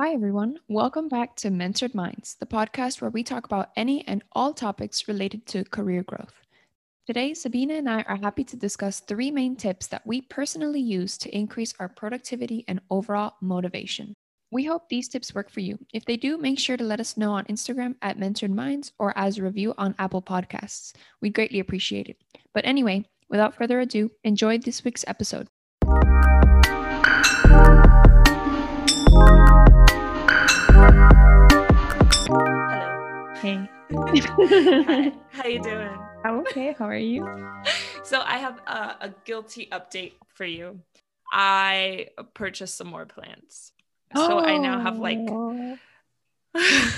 Hi, everyone. Welcome back to Mentored Minds, the podcast where we talk about any and all topics related to career growth. Today, Sabina and I are happy to discuss three main tips that we personally use to increase our productivity and overall motivation. We hope these tips work for you. If they do, make sure to let us know on Instagram at Mentored Minds or as a review on Apple Podcasts. We'd greatly appreciate it. But anyway, without further ado, enjoy this week's episode. Hey. Hi. How you doing? I'm okay. How are you? So I have a, a guilty update for you. I purchased some more plants. So I now have like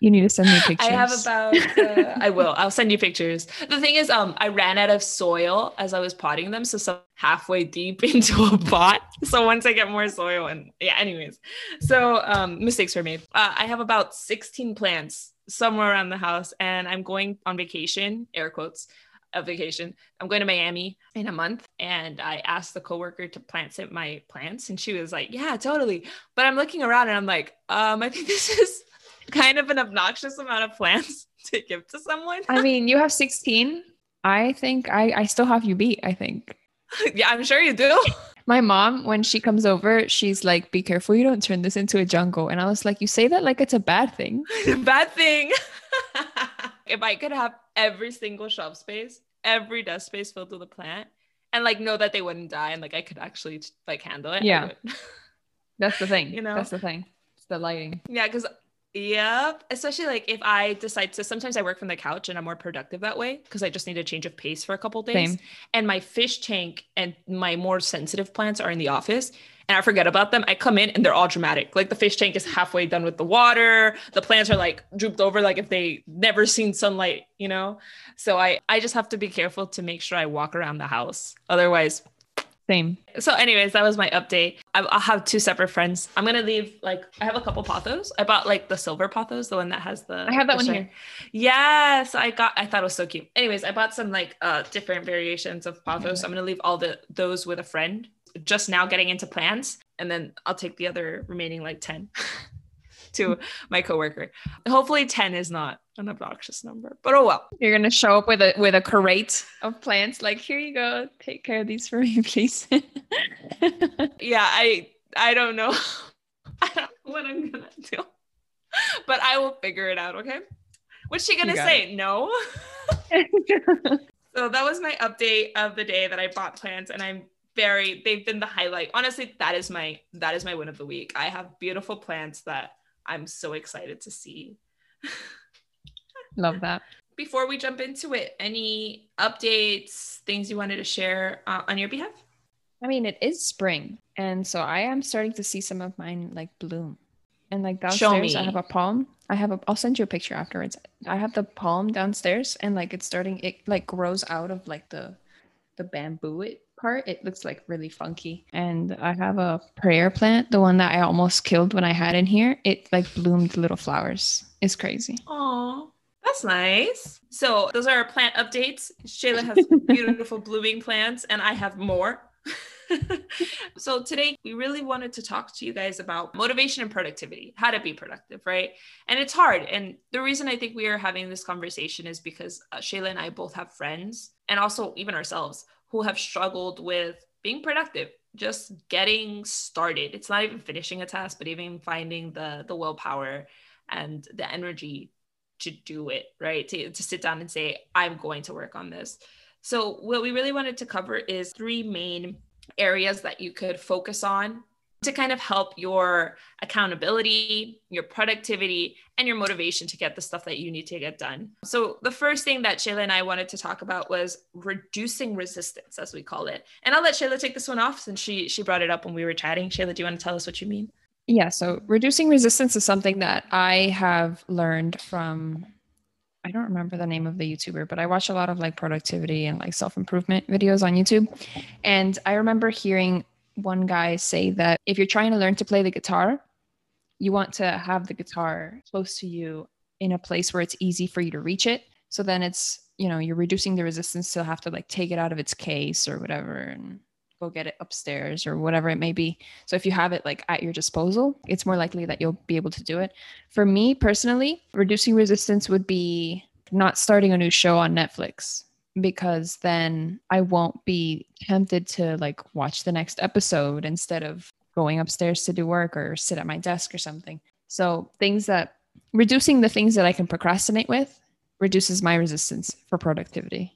You need to send me pictures. I have about uh, I will. I'll send you pictures. The thing is um I ran out of soil as I was potting them so some halfway deep into a pot. So once I get more soil and yeah anyways. So um mistakes were made. Uh, I have about 16 plants somewhere around the house and I'm going on vacation, air quotes, a vacation. I'm going to Miami in a month and I asked the coworker to plant sit my plants and she was like, "Yeah, totally." But I'm looking around and I'm like, "Um, I think this is kind of an obnoxious amount of plants to give to someone." I mean, you have 16. I think I, I still have you beat, I think. yeah, I'm sure you do. My mom, when she comes over, she's like, be careful you don't turn this into a jungle. And I was like, you say that like it's a bad thing. Bad thing. if I could have every single shelf space, every desk space filled with a plant, and like know that they wouldn't die, and like I could actually like handle it. Yeah. That's the thing. You know? That's the thing. It's the lighting. yeah, because yep. Especially like if I decide to. Sometimes I work from the couch, and I'm more productive that way because I just need a change of pace for a couple days. Same. And my fish tank and my more sensitive plants are in the office. And I forget about them. I come in and they're all dramatic. Like the fish tank is halfway done with the water. The plants are like drooped over, like if they never seen sunlight, you know. So I I just have to be careful to make sure I walk around the house. Otherwise, Same. so anyways, that was my update. I- I'll have two separate friends. I'm gonna leave like I have a couple pothos. I bought like the silver pothos, the one that has the. I have that one shine. here. Yes, I got. I thought it was so cute. Anyways, I bought some like uh different variations of pothos. So I'm gonna leave all the those with a friend. Just now getting into plants, and then I'll take the other remaining like ten to my coworker. Hopefully, ten is not an obnoxious number, but oh well. You're gonna show up with a with a crate of plants, like here you go, take care of these for me, please. yeah i i don't know i don't know what i'm gonna do but i will figure it out okay what's she gonna say no so that was my update of the day that i bought plants and i'm very they've been the highlight honestly that is my that is my win of the week i have beautiful plants that i'm so excited to see Love that. before we jump into it any updates things you wanted to share uh, on your behalf I mean, it is spring, and so I am starting to see some of mine like bloom. And like downstairs, I have a palm. I have a. I'll send you a picture afterwards. I have the palm downstairs, and like it's starting. It like grows out of like the, the bamboo it part. It looks like really funky. And I have a prayer plant, the one that I almost killed when I had in here. It like bloomed little flowers. It's crazy. Oh, that's nice. So those are our plant updates. Shayla has beautiful blooming plants, and I have more. so today we really wanted to talk to you guys about motivation and productivity, how to be productive, right? And it's hard. And the reason I think we are having this conversation is because uh, Shayla and I both have friends, and also even ourselves, who have struggled with being productive just getting started it's not even finishing a task but even finding the the willpower and the energy to do it, right? To, to sit down and say, I'm going to work on this. So, what we really wanted to cover is three main areas that you could focus on to kind of help your accountability, your productivity, and your motivation to get the stuff that you need to get done. So, the first thing that Shayla and I wanted to talk about was reducing resistance, as we call it. And I'll let Shayla take this one off since she she brought it up when we were chatting. Shayla, do you want to tell us what you mean? Yeah, so reducing resistance is something that I have learned from I don't remember the name of the YouTuber, but I watch a lot of like productivity and like self-improvement videos on YouTube. And I remember hearing one guy say that if you're trying to learn to play the guitar, you want to have the guitar close to you in a place where it's easy for you to reach it. So then it's, you know, you're reducing the resistance to have to like take it out of its case or whatever and go get it upstairs or whatever it may be. So if you have it like at your disposal, it's more likely that you'll be able to do it. For me personally, reducing resistance would be not starting a new show on Netflix because then I won't be tempted to like watch the next episode instead of going upstairs to do work or sit at my desk or something. So things that reducing the things that I can procrastinate with reduces my resistance for productivity.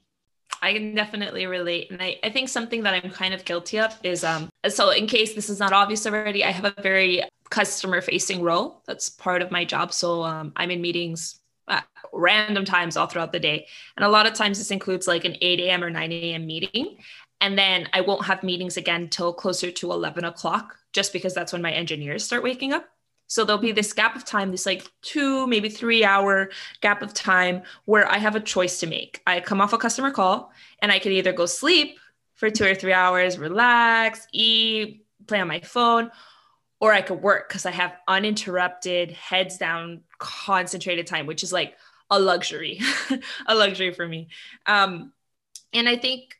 I can definitely relate. And I, I think something that I'm kind of guilty of is um so in case this is not obvious already, I have a very customer facing role. That's part of my job. So um, I'm in meetings at random times all throughout the day. And a lot of times this includes like an 8 a.m. or 9 a.m. meeting. And then I won't have meetings again till closer to 11 o'clock, just because that's when my engineers start waking up. So there'll be this gap of time, this like two, maybe three hour gap of time where I have a choice to make. I come off a customer call and I can either go sleep for two or three hours, relax, eat, play on my phone, or I could work because I have uninterrupted, heads down, concentrated time, which is like a luxury, a luxury for me. Um, and I think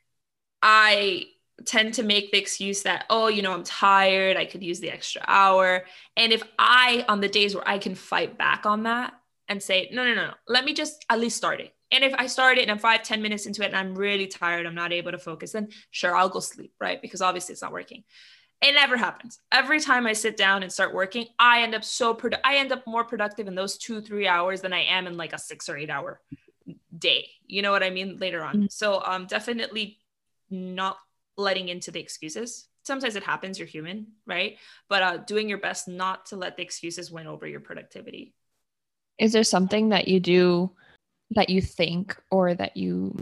I tend to make the excuse that, oh, you know, I'm tired. I could use the extra hour. And if I, on the days where I can fight back on that and say, no, no, no, no, let me just at least start it. And if I start it and I'm five, ten minutes into it and I'm really tired, I'm not able to focus, then sure, I'll go sleep, right? Because obviously it's not working. It never happens. Every time I sit down and start working, I end up so produ- I end up more productive in those two, three hours than I am in like a six or eight hour day. You know what I mean? Later on. Mm-hmm. So um definitely not letting into the excuses. Sometimes it happens, you're human, right? But uh, doing your best not to let the excuses win over your productivity. Is there something that you do that you think or that you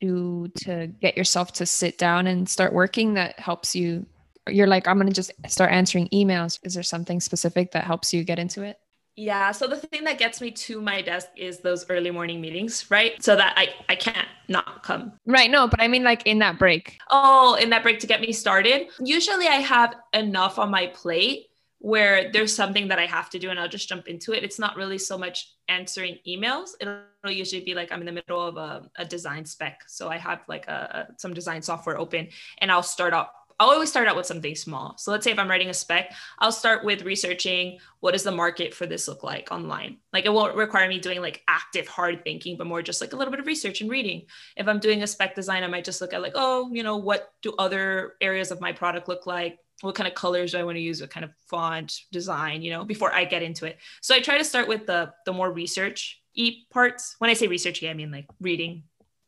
do to get yourself to sit down and start working that helps you? You're like, I'm going to just start answering emails. Is there something specific that helps you get into it? Yeah. So the thing that gets me to my desk is those early morning meetings, right? So that I, I can't not come. Right. No, but I mean like in that break. Oh, in that break to get me started. Usually I have enough on my plate where there's something that I have to do and I'll just jump into it. It's not really so much answering emails. It'll usually be like I'm in the middle of a, a design spec. So I have like a, a, some design software open and I'll start up I'll always start out with something small. So let's say if I'm writing a spec, I'll start with researching what does the market for this look like online. Like it won't require me doing like active hard thinking, but more just like a little bit of research and reading. If I'm doing a spec design, I might just look at like, oh, you know, what do other areas of my product look like? What kind of colors do I want to use? What kind of font design, you know, before I get into it. So I try to start with the the more research e parts. When I say research, yeah, I mean like reading,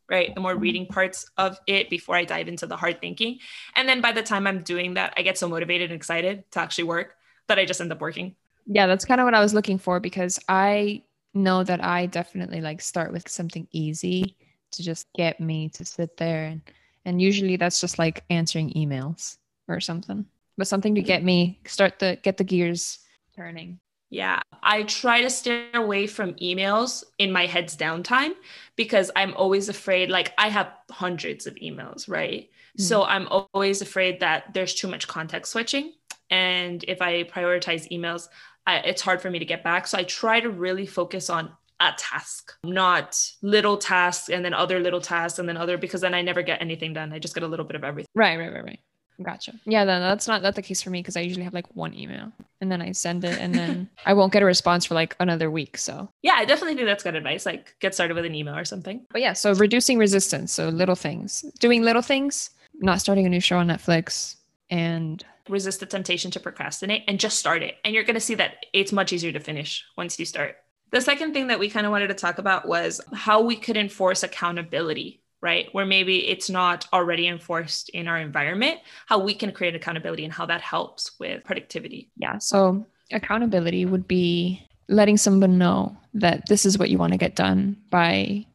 right? The more reading parts of it before I dive into the hard thinking. And then by the time I'm doing that, I get so motivated and excited to actually work that I just end up working. Yeah, that's kind of what I was looking for because I know that I definitely like start with something easy to just get me to sit there and and usually that's just like answering emails or something. But something to get me start the get the gears turning. Yeah, I try to stay away from emails in my head's downtime because I'm always afraid, like, I have hundreds of emails, right? Mm-hmm. So I'm always afraid that there's too much context switching. And if I prioritize emails, I, it's hard for me to get back. So I try to really focus on a task, not little tasks and then other little tasks and then other, because then I never get anything done. I just get a little bit of everything. Right, right, right, right. Gotcha. Yeah, then that's not that's the case for me because I usually have like one email and then I send it and then I won't get a response for like another week. So yeah, I definitely think that's good advice. Like get started with an email or something. But yeah, so reducing resistance. So little things, doing little things, not starting a new show on Netflix, and resist the temptation to procrastinate and just start it. And you're gonna see that it's much easier to finish once you start. The second thing that we kind of wanted to talk about was how we could enforce accountability right? Where maybe it's not already enforced in our environment, how we can create accountability and how that helps with productivity. Yeah. So accountability would be letting someone know that this is what you want to get done by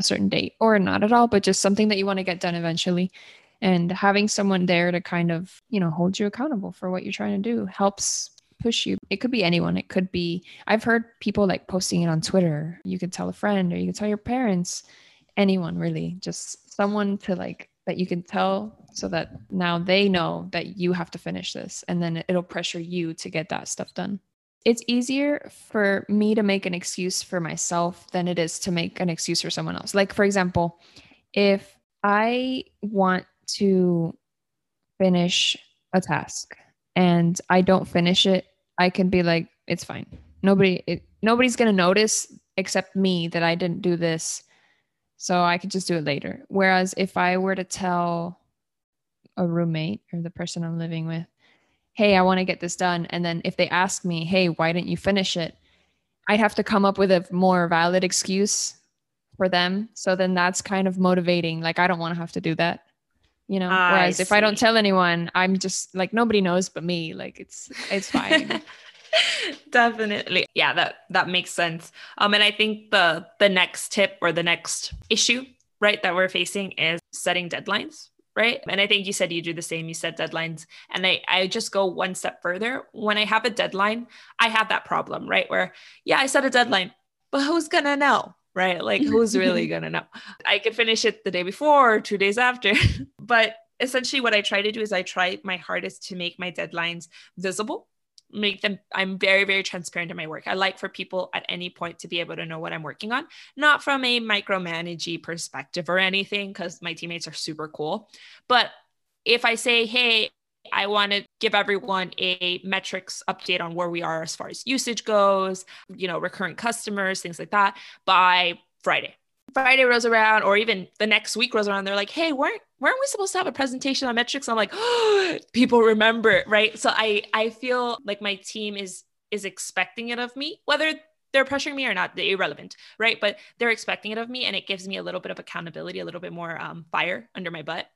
a certain date or not at all, but just something that you want to get done eventually. And having someone there to kind of, you know, hold you accountable for what you're trying to do helps push you. It could be anyone. It could be, I've heard people like posting it on Twitter. You could tell a friend or you could tell your parents anyone really, just someone to like that you can tell so that now they know that you have to finish this and then it'll pressure you to get that stuff done. It's easier for me to make an excuse for myself than it is to make an excuse for someone else. Like, for example, if I want to finish a task and I don't finish it, I can be like, it's fine. Nobody, it, nobody's gonna notice except me that I didn't do this, so I could just do it later. Whereas if I were to tell a roommate or the person I'm living with, hey, I want to get this done, and then if they ask me, hey, why didn't you finish it? I'd have to come up with a more valid excuse for them. So then that's kind of motivating. Like I don't want to have to do that you know I whereas see. if i don't tell anyone i'm just like nobody knows but me like it's it's fine definitely yeah that that makes sense um and i think the the next tip or the next issue right that we're facing is setting deadlines right and i think you said you do the same you set deadlines and i i just go one step further when i have a deadline i have that problem right where yeah i set a deadline but who's gonna know right? Like, who's really going to know? I could finish it the day before or two days after. but essentially, what I try to do is I try my hardest to make my deadlines visible make them i'm very very transparent in my work i like for people at any point to be able to know what i'm working on not from a micromanagey perspective or anything because my teammates are super cool but if i say hey I want to give everyone a metrics update on where we are as far as usage goes, you know, recurrent customers, things like that by Friday. Friday rolls around, or even the next week rolls around. They're like, "Hey, weren't weren't we supposed to have a presentation on metrics?" I'm like, "Oh, people remember, right?" So I I feel like my team is is expecting it of me, whether they're pressuring me or not, they're irrelevant, right? But they're expecting it of me, and it gives me a little bit of accountability, a little bit more um, fire under my butt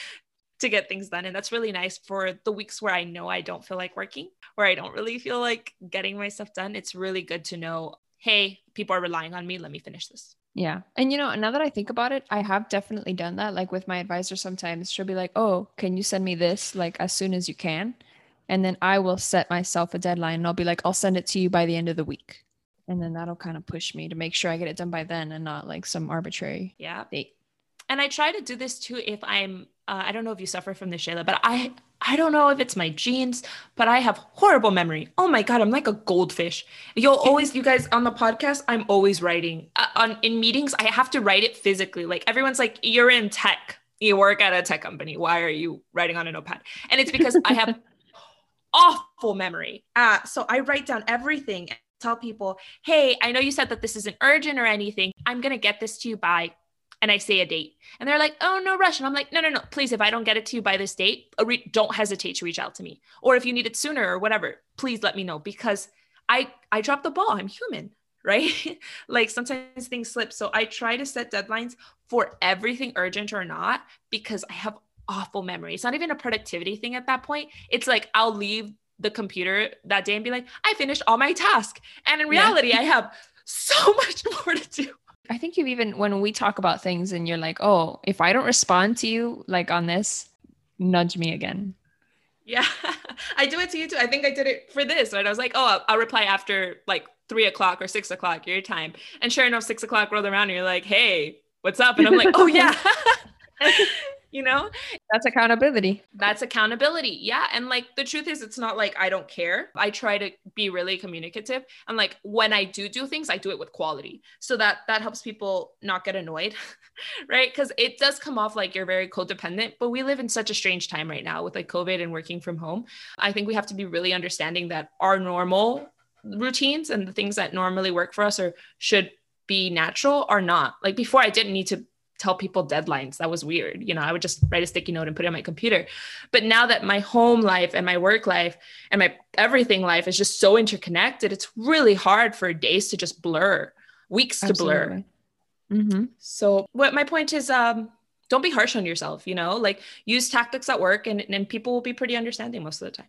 to get things done. And that's really nice for the weeks where I know I don't feel like working, where I don't really feel like getting my stuff done. It's really good to know, hey, people are relying on me. Let me finish this. Yeah. And you know, now that I think about it, I have definitely done that. Like with my advisor, sometimes she'll be like, oh, can you send me this like as soon as you can? And then I will set myself a deadline and I'll be like, I'll send it to you by the end of the week. And then that'll kind of push me to make sure I get it done by then and not like some arbitrary yeah. date. And I try to do this too if I'm uh, I don't know if you suffer from this, Shayla, but I I don't know if it's my genes, but I have horrible memory. Oh my god, I'm like a goldfish. You'll always, you guys on the podcast, I'm always writing. Uh, on in meetings, I have to write it physically. Like everyone's like, "You're in tech. You work at a tech company. Why are you writing on a notepad?" And it's because I have awful memory. Uh, so I write down everything. And tell people, "Hey, I know you said that this isn't urgent or anything. I'm gonna get this to you by and I say a date and they're like, oh, no rush. And I'm like, no, no, no, please, if I don't get it to you by this date, uh, don't hesitate to reach out to me. Or if you need it sooner or whatever, please let me know because I, I dropped the ball. I'm human, right? like sometimes things slip. So I try to set deadlines for everything urgent or not because I have awful memory. It's not even a productivity thing at that point. It's like I'll leave the computer that day and be like, I finished all my tasks. And in reality, yeah. I have so much more to do. I think you've even when we talk about things and you're like, oh, if I don't respond to you like on this, nudge me again. Yeah, I do it to you too. I think I did it for this, right? I was like, oh, I'll, I'll reply after like three o'clock or six o'clock your time. And sure enough, six o'clock rolled around and you're like, hey, what's up? And I'm like, oh, yeah. you know? That's accountability. That's accountability. Yeah and like the truth is it's not like i don't care. I try to be really communicative and like when i do do things i do it with quality. So that that helps people not get annoyed right? Because it does come off like you're very codependent but we live in such a strange time right now with like covid and working from home. I think we have to be really understanding that our normal routines and the things that normally work for us or should be natural are not. Like before i didn't need to tell people deadlines. That was weird. You know, I would just write a sticky note and put it on my computer. But now that my home life and my work life and my everything life is just so interconnected, it's really hard for days to just blur, weeks Absolutely. to blur. Mm-hmm. So what my point is, um, don't be harsh on yourself, you know, like use tactics at work and, and people will be pretty understanding most of the time.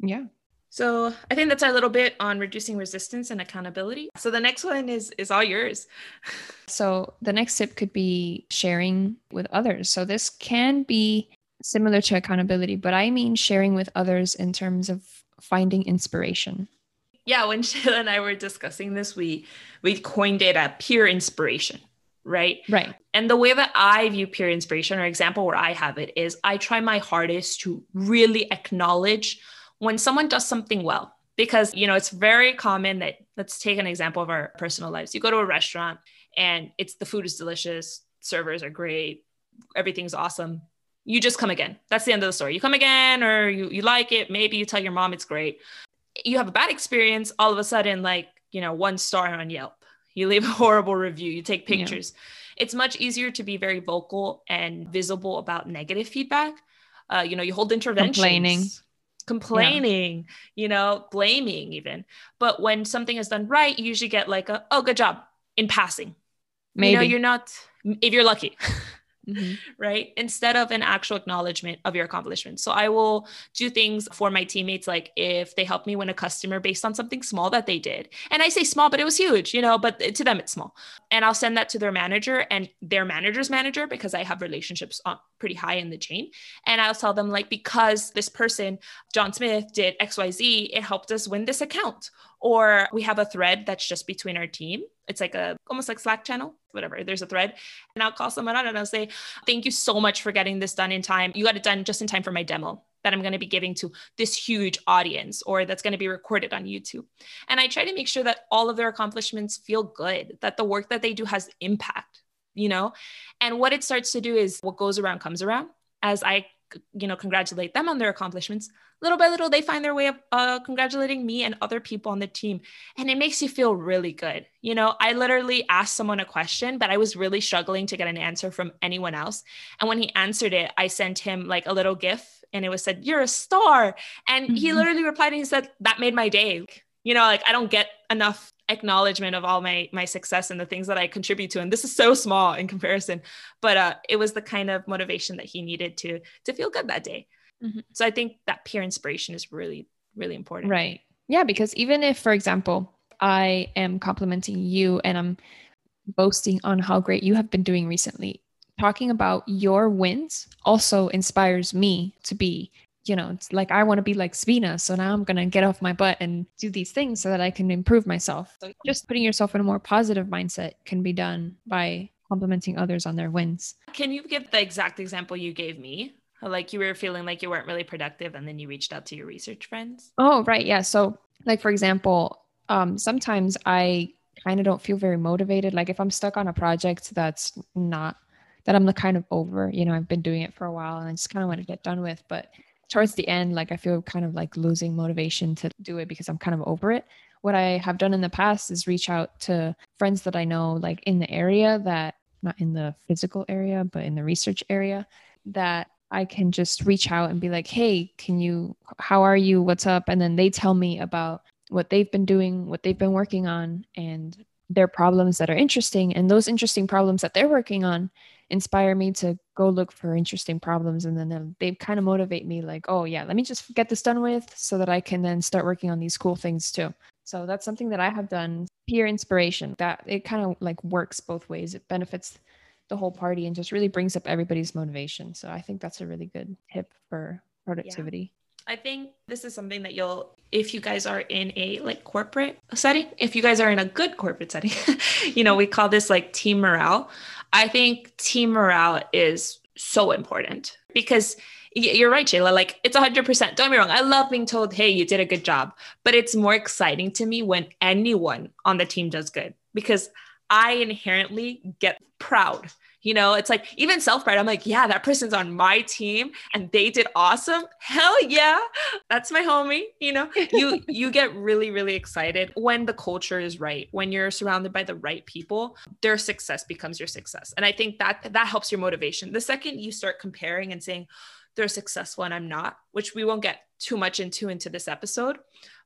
Yeah. So I think that's our little bit on reducing resistance and accountability. So the next one is is all yours. So the next tip could be sharing with others. So this can be similar to accountability, but I mean sharing with others in terms of finding inspiration. Yeah, when Shayla and I were discussing this, we we coined it a peer inspiration, right? Right. And the way that I view peer inspiration or example where I have it is I try my hardest to really acknowledge when someone does something well, because you know it's very common that let's take an example of our personal lives. You go to a restaurant and it's the food is delicious, servers are great, everything's awesome. you just come again. That's the end of the story. You come again, or you, you like it. Maybe you tell your mom it's great. You have a bad experience, all of a sudden, like, you know, one star on Yelp. You leave a horrible review, you take pictures. Yeah. It's much easier to be very vocal and visible about negative feedback. Uh, you know, you hold interventions. Complaining complaining, yeah. you know, blaming even. But when something is done right, you usually get like a, oh, good job in passing. Maybe. You know, you're not, if you're lucky. mm-hmm. right? Instead of an actual acknowledgement of your accomplishments. So I will do things for my teammates, like if they help me win a customer based on something small that they did. And I say small, but it was huge, you know, but to them it's small. And I'll send that to their manager and their manager's manager because I have relationships on, pretty high in the chain. And I'll tell them, like, because this person, John Smith, did XYZ, it helped us win this account. Or we have a thread that's just between our team. It's like a almost like Slack channel, whatever. There's a thread. And I'll call someone out and I'll say, Thank you so much for getting this done in time. You got it done just in time for my demo that I'm going to be giving to this huge audience or that's going to be recorded on YouTube. And I try to make sure that all of their accomplishments feel good, that the work that they do has impact, you know? And what it starts to do is what goes around comes around. As I you know congratulate them on their accomplishments little by little they find their way of uh, congratulating me and other people on the team and it makes you feel really good you know i literally asked someone a question but i was really struggling to get an answer from anyone else and when he answered it i sent him like a little gif and it was said you're a star and mm-hmm. he literally replied and he said that made my day you know like i don't get enough acknowledgement of all my my success and the things that I contribute to. And this is so small in comparison but uh it was the kind of motivation that he needed to to feel good that day. Mm-hmm. so I think that peer inspiration is really really important. Right. Yeah because even if for example I am complimenting you and I'm boasting on how great you have been doing recently talking about your wins also inspires me to be you know, it's like I want to be like Sabina. So now I'm going to get off my butt and do these things so that I can improve myself. So just putting yourself in a more positive mindset can be done by complimenting others on their wins. Can you give the exact example you gave me? Like you were feeling like you weren't really productive and then you reached out to your research friends? Oh, right. Yeah. So, like, for example, um, sometimes I kind of don't feel very motivated. Like, if I'm stuck on a project that's not that I'm the kind of over, you know, I've been doing it for a while and I just kind of want to get done with, but towards the end, like I feel kind of like losing motivation to do it because I'm kind of over it. What I have done in the past is reach out to friends that I know, like in the area that, not in the physical area, but in the research area, that I can just reach out and be like, hey, can you, how are you? What's up? And then they tell me about what they've been doing, what they've been working on, and their problems that are interesting. And those interesting problems that they're working on inspire me to go look for interesting problems and then um, they kind of motivate me like oh yeah let me just get this done with so that i can then start working on these cool things too. So that's something that i have done peer inspiration that it kind of like works both ways. It benefits the whole party and just really brings up everybody's motivation. So i think that's a really good tip for productivity I think this is something that you'll, if you guys are in a like corporate setting, if you guys are in a good corporate setting, you know, we call this like team morale. I think team morale is so important because you're right, Shayla. Like it's 100%. Don't me wrong. I love being told, hey, you did a good job. But it's more exciting to me when anyone on the team does good because I inherently get proud you know, it's like even self pride. I'm like, yeah, that person's on my team and they did awesome. Hell yeah, that's my homie. You know, you you get really really excited when the culture is right. When you're surrounded by the right people, their success becomes your success, and I think that that helps your motivation. The second you start comparing and saying they're successful and I'm not, which we won't get too much into into this episode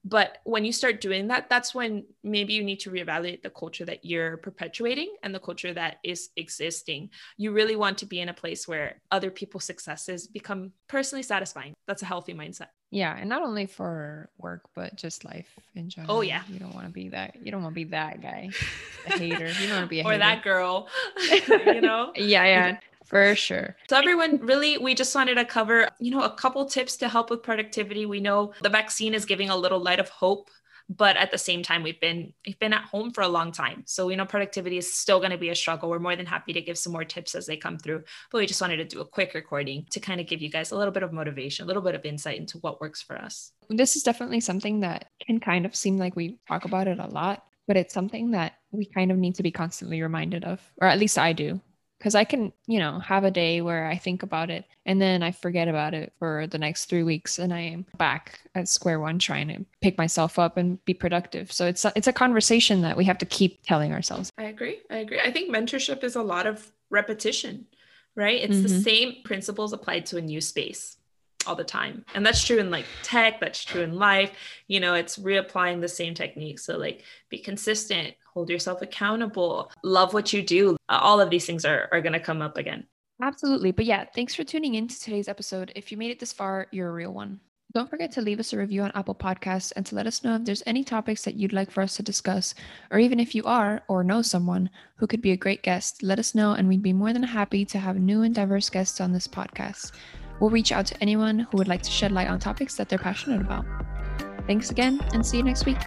but when you start doing that, that's when maybe you need to reevaluate the culture that you're perpetuating and the culture that is existing. You really want to be in a place where other people's successes become personally satisfying. That's a healthy mindset. Yeah, and not only for work, but just life in general. Oh yeah, you don't want to be that. You don't want to be that guy, a hater. You don't want to be a or hater. that girl. you know. yeah, yeah. For sure. So, everyone, really, we just wanted to cover, you know, a couple tips to help with productivity. We know the vaccine is giving a little light of hope, but at the same time, we've been we've been at home for a long time, so we know productivity is still going to be a struggle. We're more than happy to give some more tips as they come through, but we just wanted to do a quick recording to kind of give you guys a little bit of motivation, a little bit of insight into what works for us. This is definitely something that can kind of seem like we talk about it a lot, but it's something that we kind of need to be constantly reminded of, or at least I do because I can, you know, have a day where I think about it and then I forget about it for the next three weeks and I am back at square one trying to pick myself up and be productive. So it's a, it's a conversation that we have to keep telling ourselves. I agree. I agree. I think mentorship is a lot of repetition, right? It's mm-hmm. the same principles applied to a new space all the time. And that's true in like tech, that's true in life. You know, it's reapplying the same techniques. So, like, be consistent, hold yourself accountable, love what you do. All of these things are, are going to come up again. Absolutely. But yeah, thanks for tuning in to today's episode. If you made it this far, you're a real one. Don't forget to leave us a review on Apple Podcasts and to let us know if there's any topics that you'd like for us to discuss, or even if you are or know someone who could be a great guest, let us know and we'd be more than happy to have new and diverse guests on this podcast. We'll reach out to anyone who would like to shed light on topics that they're passionate about. Thanks again, and see you next week.